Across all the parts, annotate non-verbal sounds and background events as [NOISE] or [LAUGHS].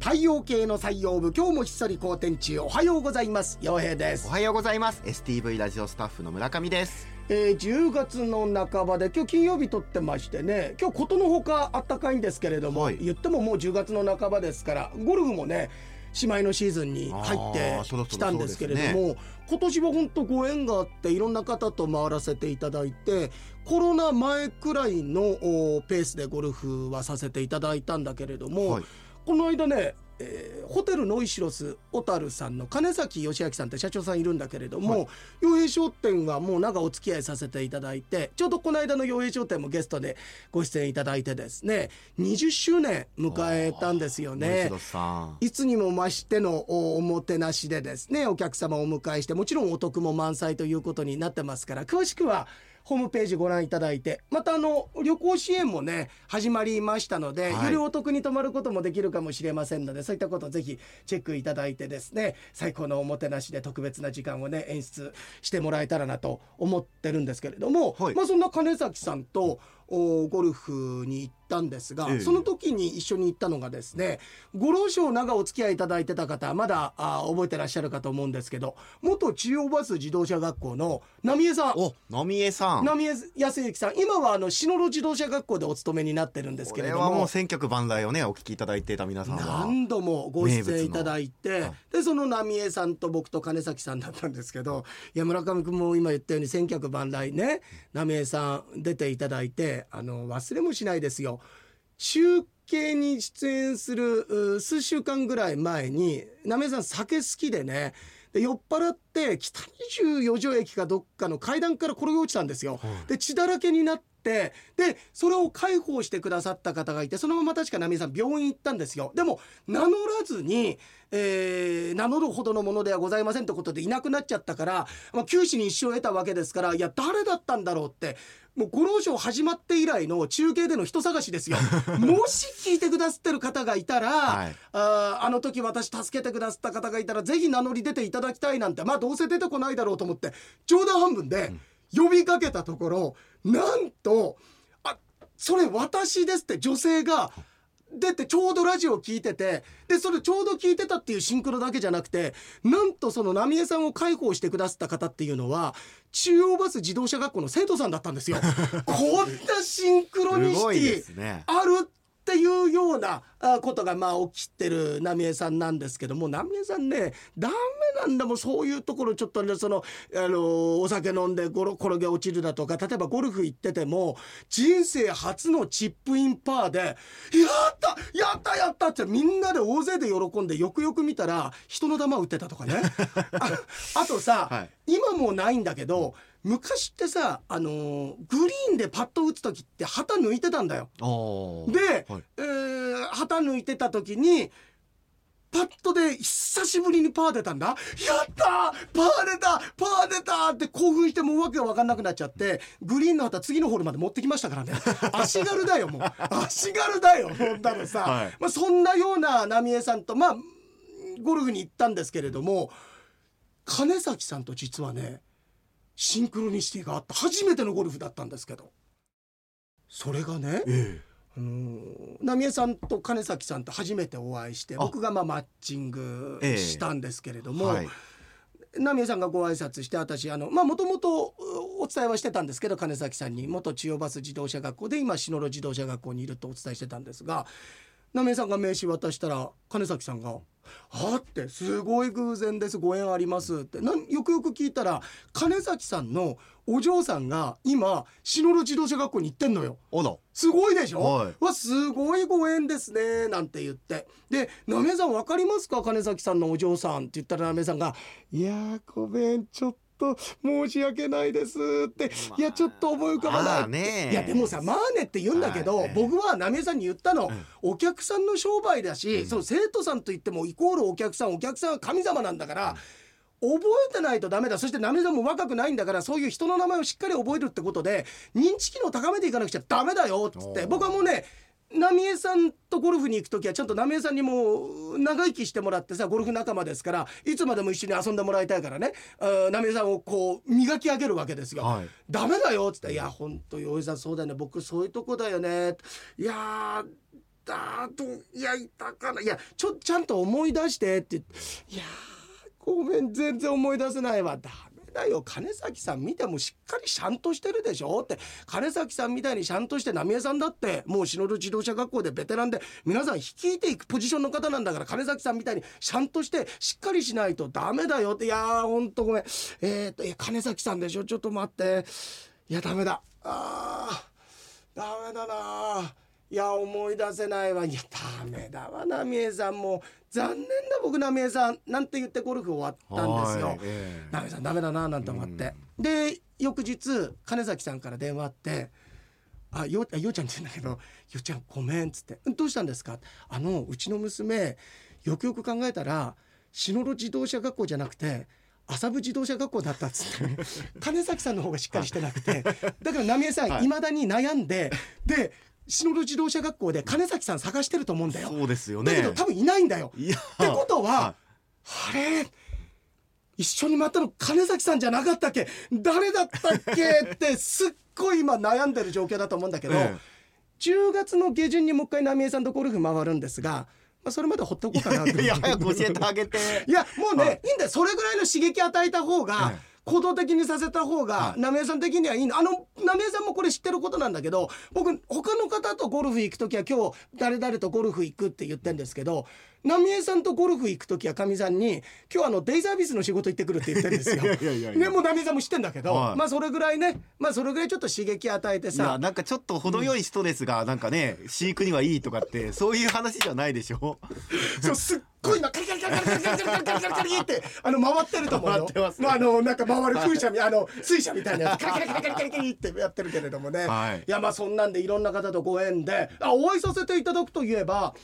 太陽系の採用部今日もひっそり好天中おはようございます。陽平です。おはようございます。STV ラジオスタッフの村上です。えー、10月の半ばで今日金曜日撮ってましてね今日ことのほかあったかいんですけれども、はい、言ってももう10月の半ばですからゴルフもねしまいのシーズンに入ってきたんですけれども、ね、今年は本当ご縁があっていろんな方と回らせていただいてコロナ前くらいのペースでゴルフはさせていただいたんだけれども、はい、この間ねえー、ホテルノイシロス小樽さんの金崎義明さんって社長さんいるんだけれども、洋、はい、平商店はもうなんかお付き合いさせていただいてちょうどこの間の洋平商店もゲストでご出演いただいてですね20周年迎えたんですよね。いつにも増してのおもてなしでですねお客様をお迎えしてもちろんお得も満載ということになってますから詳しくはホームページご覧いただいて。またあの旅行支援もね始まりましたので、はい、よりお得に泊まることもできるかもしれませんのでそういったことをぜひチェックいただいてですね最高のおもてなしで特別な時間をね演出してもらえたらなと思ってるんですけれども、はい、まあそんな金崎さんとゴルフに行ったんですが、ええ、その時に一緒に行ったのがですねご老少長お付き合いいただいてた方まだあ覚えてらっしゃるかと思うんですけど元中央バス自動車学校の浪江さん。お浪江さん。浪江康之さん。今はあの篠路自動車学校でお勤めになってるんですけれども。これはもう千曲万来をねお聞きいただいてた皆さんは。何度もご出演いただいてでその浪江さんと僕と金崎さんだったんですけどいや村上君も今言ったように千客万来ね浪江さん出ていただいてあの忘れもしないですよ。中継に出演する数週間ぐらい前になめさん酒好きでねで酔っ払って北24条駅かどっかの階段から転げ落ちたんですよ。で血だらけになってでそれを介抱してくださった方がいてそのまま確か波井さん病院行ったんですよでも名乗らずに、えー、名乗るほどのものではございませんってことでいなくなっちゃったから、まあ、九死に一生を得たわけですからいや誰だったんだろうってもう五郎賞始まって以来の中継での人探しですよ。[LAUGHS] もし聞いてくださってる方がいたら、はい、ああの時私助けてくださった方がいたらぜひ名乗り出ていただきたいなんて。まあどうせ出てこないだろうと思って冗談半分で呼びかけたところ、なんとあそれ私ですって女性が出てちょうどラジオを聞いててでそれちょうど聞いてたっていうシンクロだけじゃなくてなんとその浪江さんを介抱してくださった方っていうのは中央バス自動車学校の生徒さんだったんですよ。[LAUGHS] こんなシンクロニシティあるってようなことがまあ起きてる浪江さんなんですけども浪江さんねダメなんだもんそういうところちょっとねそのあのお酒飲んでゴロ転げ落ちるだとか例えばゴルフ行ってても人生初のチップインパーで「やったやったやった!」ってみんなで大勢で喜んでよくよく見たら人の球打ってたとかね [LAUGHS] ああとさ、はい、今もうないんだけど昔ってさ、あのー、グリーンでパッと打つ時って旗抜いてたんだよ。で、はい、えー、旗抜いてた時にパッとで久しぶりにパー出たんだ。やったパー出たパー出たって興奮してもうわけが分かんなくなっちゃってグリーンの旗次のホールまで持ってきましたからね。[LAUGHS] 足軽だよもう。足軽だよそんなのさ、はい、まあ、そんなような浪江さんとまあゴルフに行ったんですけれども金崎さんと実はねシンクロニシティがあった初めてのゴルフだったんですけど。それがね、ええ。あの浪江さんと金崎さんと初めてお会いして僕がまあマッチングしたんですけれども、えはい、浪江さんがご挨拶して私あのまあもともとお伝えはしてたんですけど金崎さんに元千代バス自動車学校で今篠路自動車学校にいるとお伝えしてたんですが浪江さんが名刺渡したら金崎さんが「あってすごい偶然ですご縁あります」って。なんよくよく聞いたら金崎さんのお嬢さんが今篠路自動車学校に行ってんのよ。すごいでしょ、はい、わすごいご縁ですねなんて言って。で「なめさん分かりますか？金崎さんのお嬢さん」って言ったらなめさんが「いやごめんちょっと」と申し訳ないですって、まあ、いやちょっと思い浮かばない、ね、いやでもさマーネって言うんだけど、僕は浪江さんに言ったの、うん、お客さんの商売だし、うん、その生徒さんといってもイコールお客さんお客さんは神様なんだから、覚えてないとダメだ。そして浪江さんも若くないんだからそういう人の名前をしっかり覚えるってことで認知機能を高めていかなくちゃダメだよっつって僕はもうね浪江さんとゴルフに行く時はちゃんと浪江さんにも長生きしてもらってさゴルフ仲間ですからいつまでも一緒に遊んでもらいたいからね。浪江さんをこう磨き上げるわけですよ。はい、ダメだよっつって「いやほんと洋井さんそうだよね。僕そういうとこだよね」いやたといやいたかな。いやちょちゃんと思い出してっていやごめん全然思い出せないわ。ダメだよ。金崎さん見てもしっかりシャンとしてるでしょ？って。金崎さんみたいにシャンとして浪江さんだって。もう篠戸自動車学校でベテランで皆さん率いていくポジションの方なんだから金崎さんみたいにシャンとしてしっかりしないとダメだよって。いやーほんとごめん。えー、っといや金崎さんでしょ？ちょっと待って。いやダメだ。あー。ダメだないや思い出せないわ。いやダメだわ浪江さんも。残念だ僕浪江さんなんて言ってゴルフ終わったんですよ。はい。ええ。浪江さんダメだななんて思って、で翌日金崎さんから電話あって「あよあようちゃん」って言うんだけど「ようちゃんごめん」っつって「どうしたんですか?」あのうちの娘よくよく考えたら篠戸自動車学校じゃなくて麻布自動車学校だったっつって。[LAUGHS] 金崎さんの方がしっかりしてなくて。[LAUGHS] だから浪江さんはい。いまだに悩んでで篠戸自動車学校で金崎さん探してると思うんだよ。そうですよね。だけど多分いないんだよ。いや。ってことは、あれ？一緒に待ったの金崎さんじゃなかったっけ？誰だったっけ？ってすっごい今悩んでる状況だと思うんだけど、え10月の下旬にもう一回浪江さんとゴルフ回るんですが、まあ、それまでほっとこうかなとえいや早く教えてあげて。いやもうね、はい。い、いんだよ。それぐらいの刺激与えた方が、ええ行動的にさせた方がはい。浪江さん的にはいいの。あの浪江さんもこれ知ってることなんだけど僕他の方とゴルフ行く時は今日誰々とゴルフ行くって言ってんですけど浪江さんとゴルフ行く時はかみさんに今日あのデイサービスの仕事行ってくるって言ってるんですよ。いやいやいやいやねもう浪江さんも知ってんだけど、はいまあそれぐらいねまあそれぐらいちょっと刺激与えてさなんかちょっと程よいストレスがなんかね飼育にはいいとかってそういう話じゃないでしょ？[LAUGHS] そうすっごい今カリカリカリカリカリカリカリカリカリってあの回ってると思うよ。回ってますねああのなんか回る風車みあの水車みたいなやつカリカリカリカリカリカリってやってるけれどもね。はいやまあそんなんでいろんな方とご縁であお会いさせていただくといえば。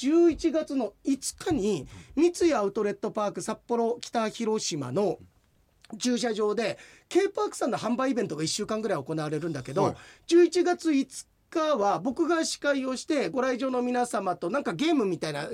11月の5日に三井アウトレットパーク札幌北広島の駐車場で K パークさんの販売イベントが1週間ぐらい行われるんだけど、はい。11月5日は僕が司会をしてご来場の皆様となんかゲームみたいな、え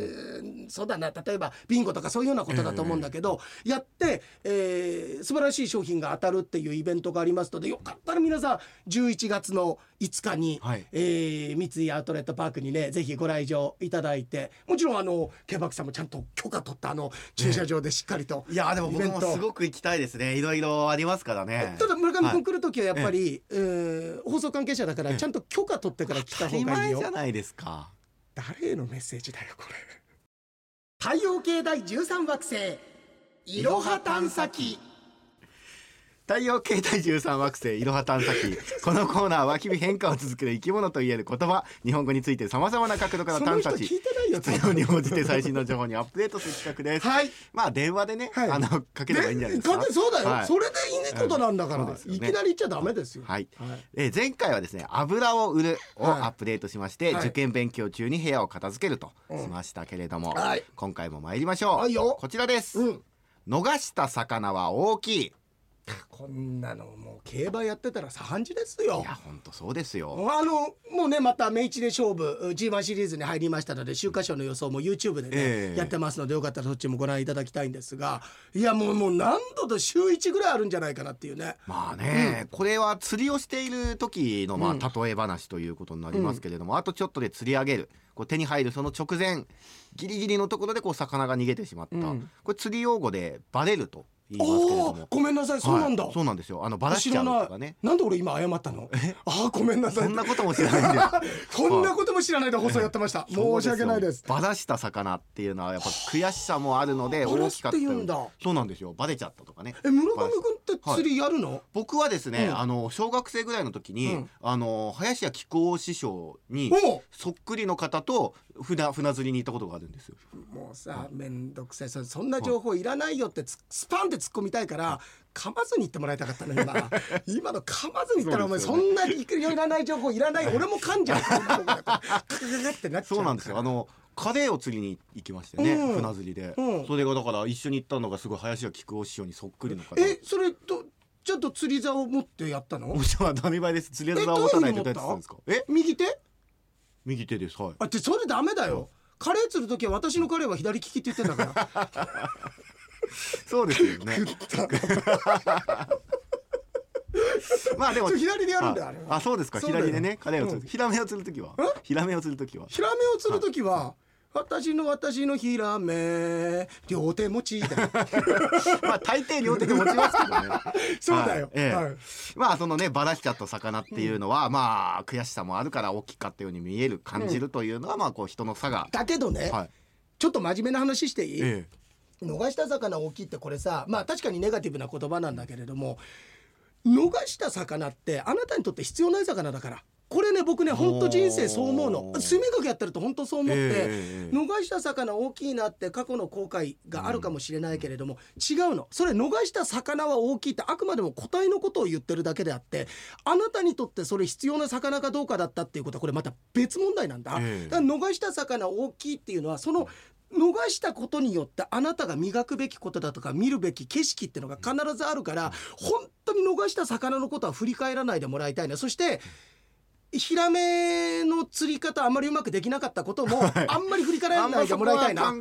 ーそうだな例えばビンゴとかそういうようなことだと思うんだけど、やって、えー素晴らしい商品が当たるっていうイベントがありますのでよかったら皆さん11月の5日に、はい。えー三井アウトレットパークにねぜひご来場いただいて。もちろんあのパークさんもちゃんと許可取ったあの駐車場でしっかりと、いやでも僕もすごく行きたいですね。いろいろありますからね。ただ村上はい。君来る時はやっぱり、えー放送関係者だからちゃんと許可取ってから来た方がいいよ。前じゃないですか。誰へのメッセージだよこれ。太陽系第13惑星いろは探査機太陽系第13惑星いろは探査機。このコーナーは日々変化を続ける生き物といえる言葉。日本語についてさまざまな角度から探査し聞いてないよ必要に応じて最新の情報にアップデートする企画です、はい。まあ電話でね、はい。あのかければいいんじゃないですか。かそうだよ、はい。それでいいことなんだから、うんね。いきなり言っちゃダメですよ。はい。はい。えー前回はですね油を売るをはい。アップデートしまして、はい。受験勉強中に部屋を片付けるとしましたけれども、はい。今回も参りましょう、こちらです、うん。逃した魚は大きいこんなのもう競馬やってたら3時ですよ。いや本当そうですよ。あのもうねまた明治で勝負 G1 シリーズに入りましたので週刊賞の予想も YouTube でね、ええ。やってますのでよかったらそっちもご覧いただきたいんですがいやもうもう何度と週1ぐらいあるんじゃないかなっていうね。まあね、これは釣りをしている時のまうん。あ例え話ということになりますけれども、あとちょっとで釣り上げる。こう手に入るその直前ギリギリのところでこう魚が逃げてしまった、うん。これ釣り用語でバレると言いますけれどおもーごめんなさい。そうなんだ、はい。そうなんですよ。あのバラしちゃうとかね。なんで俺今謝ったの？あーごめんなさい。そんなことも知らないんです [LAUGHS] こんなことも知らないで放送やってました。申し訳ないです。バラした魚っていうのはやっぱ悔しさもあるので大きかったって言うんだそうなんですよ。バレちゃったとかね。え村上君って釣りやるの、僕はですね、うん。あの小学生ぐらいの時に、うん。あの林家木久扇師匠にそっくりの方と船船釣りに行ったことがあるんですよ。もうさめんどくさい。そそんな情報いらないよってつスパンって突っ込みたいから噛まずに言ってもらいたかったの今 [LAUGHS] 今の噛まずに言ったらお前そんないらない情報いらない俺も噛んじゃう。カクカクってなっちゃうそうなんですよ。あのカレーを釣りに行きましてね、うん。船釣りで、うん。それがだから一緒に行ったのがすごい林家木久扇師匠にそっくりの方。えそれとちょっと釣り竿を持ってやったの？お [LAUGHS] じさんは当たり前です。釣り竿は持たないとどうやってたんですか？え？右手？右手です。はい。あってそれダメだよ。カレー釣る時は私のカレーは左利きって言ってんだから。そうですよね。まあでも左でやるんだよああれは。あそうですか。左でね。彼を釣る、うん。ヒラメを釣る時は。ヒラメを釣る時は。ヒラメを釣る時は、私の私のヒラメ両手持ちだよ。[LAUGHS] まあ大抵両手で持ちますけどね。[LAUGHS] そうだよ、はい。ええ。はい。まあそのねバラしちゃった魚っていうのは、まあ悔しさもあるから大きかったように見える感じるというのは、まあこう人の差が、だけどね、はい。ちょっと真面目な話していい、え。逃した魚大きいってこれさまあ確かにネガティブな言葉なんだけれども逃した魚ってあなたにとって必要ない魚だからこれね僕ね本当人生そう思うの。水面学やってると本当そう思って、ええ逃した魚大きいなって過去の後悔があるかもしれないけれども、違うの。それ逃した魚は大きいってあくまでも個体のことを言ってるだけであってあなたにとってそれ必要な魚かどうかだったっていうことはこれまた別問題なんだ,、ええ。だから逃した魚大きいっていうのはその逃したことによってあなたが磨くべきことだとか見るべき景色っていうのが必ずあるから本当に逃した魚のことは振り返らないでもらいたいなそしてヒラメの釣り方あんまりうまくできなかったこともあんまり振り返えらないでもらいたいな。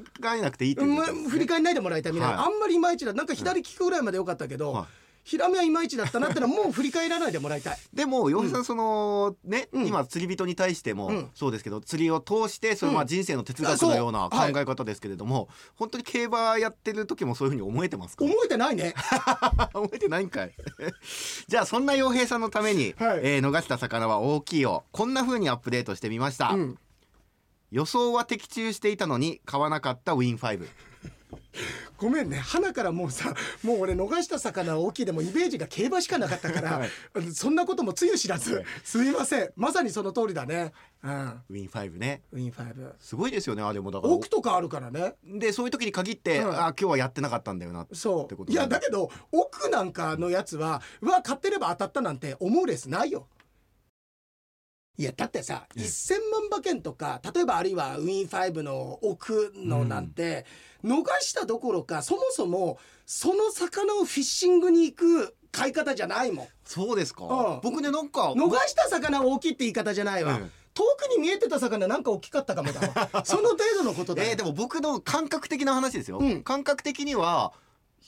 振り返んないでもらいたいみたいな、はい。あんまりいまいちだ。なんか左利くぐらいまでよかったけど、はいヒラメはいまいちだったなってのはもう振り返らないでもらいたい。[LAUGHS] でも洋平さんそのね、うん。今釣り人に対してもうん。そうですけど釣りを通してそれまあ人生の哲学のような考え方ですけれども、本当に競馬やってる時もそういうふうに思えてますか？思えてないね。[LAUGHS] 思えてないんかい。[LAUGHS] じゃあそんな洋平さんのために、はい。えー逃した魚は大きいをこんな風にアップデートしてみました、うん。予想は的中していたのに買わなかったウィン5 [LAUGHS] ごめんね。花からもうさもう俺逃した魚大きいでもイメージが競馬しかなかったから、はい。そんなこともつゆ知らずすみません。まさにその通りだね。うん。ウィン5ね。ウィンファイブ。すごいですよね。あれもだから奥とかあるからね。でそういう時に限って、うん。あ今日はやってなかったんだよなそういってことねやだけど奥なんかのやつはうわ買ってれば当たったなんて思うレースないよいやだってさええ。1,000万馬券とか例えばあるいはウィンファイブの奥のなんて、逃したどころかそもそもその魚をフィッシングに行く買い方じゃないもん。そうですか、うん。僕ねなんか逃した魚は大きいって言い方じゃないわ、ええ。遠くに見えてた魚なんか大きかったかもだわその程度のことだよ、えーでも僕の感覚的な話ですよ、うん感覚的には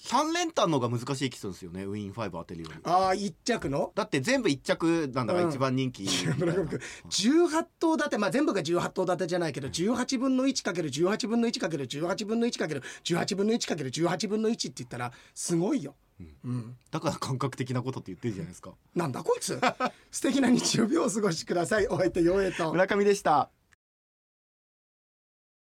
3連単の方が難しい気するんですよね。ウィン5当てるより。ああ一着の？だって全部一着なんだからうん。一番人気。みたいな、村上君18頭立て。まあ全部が18頭立てじゃないけど18分の 1×18 分の 1×18 分の 1×18 分の 1×18 分の1って言ったらすごいよ、うん、だから感覚的なことって言ってるじゃないですか。なんだこいつ。素敵な日曜日をお過ごしください。お相手陽平と村上でした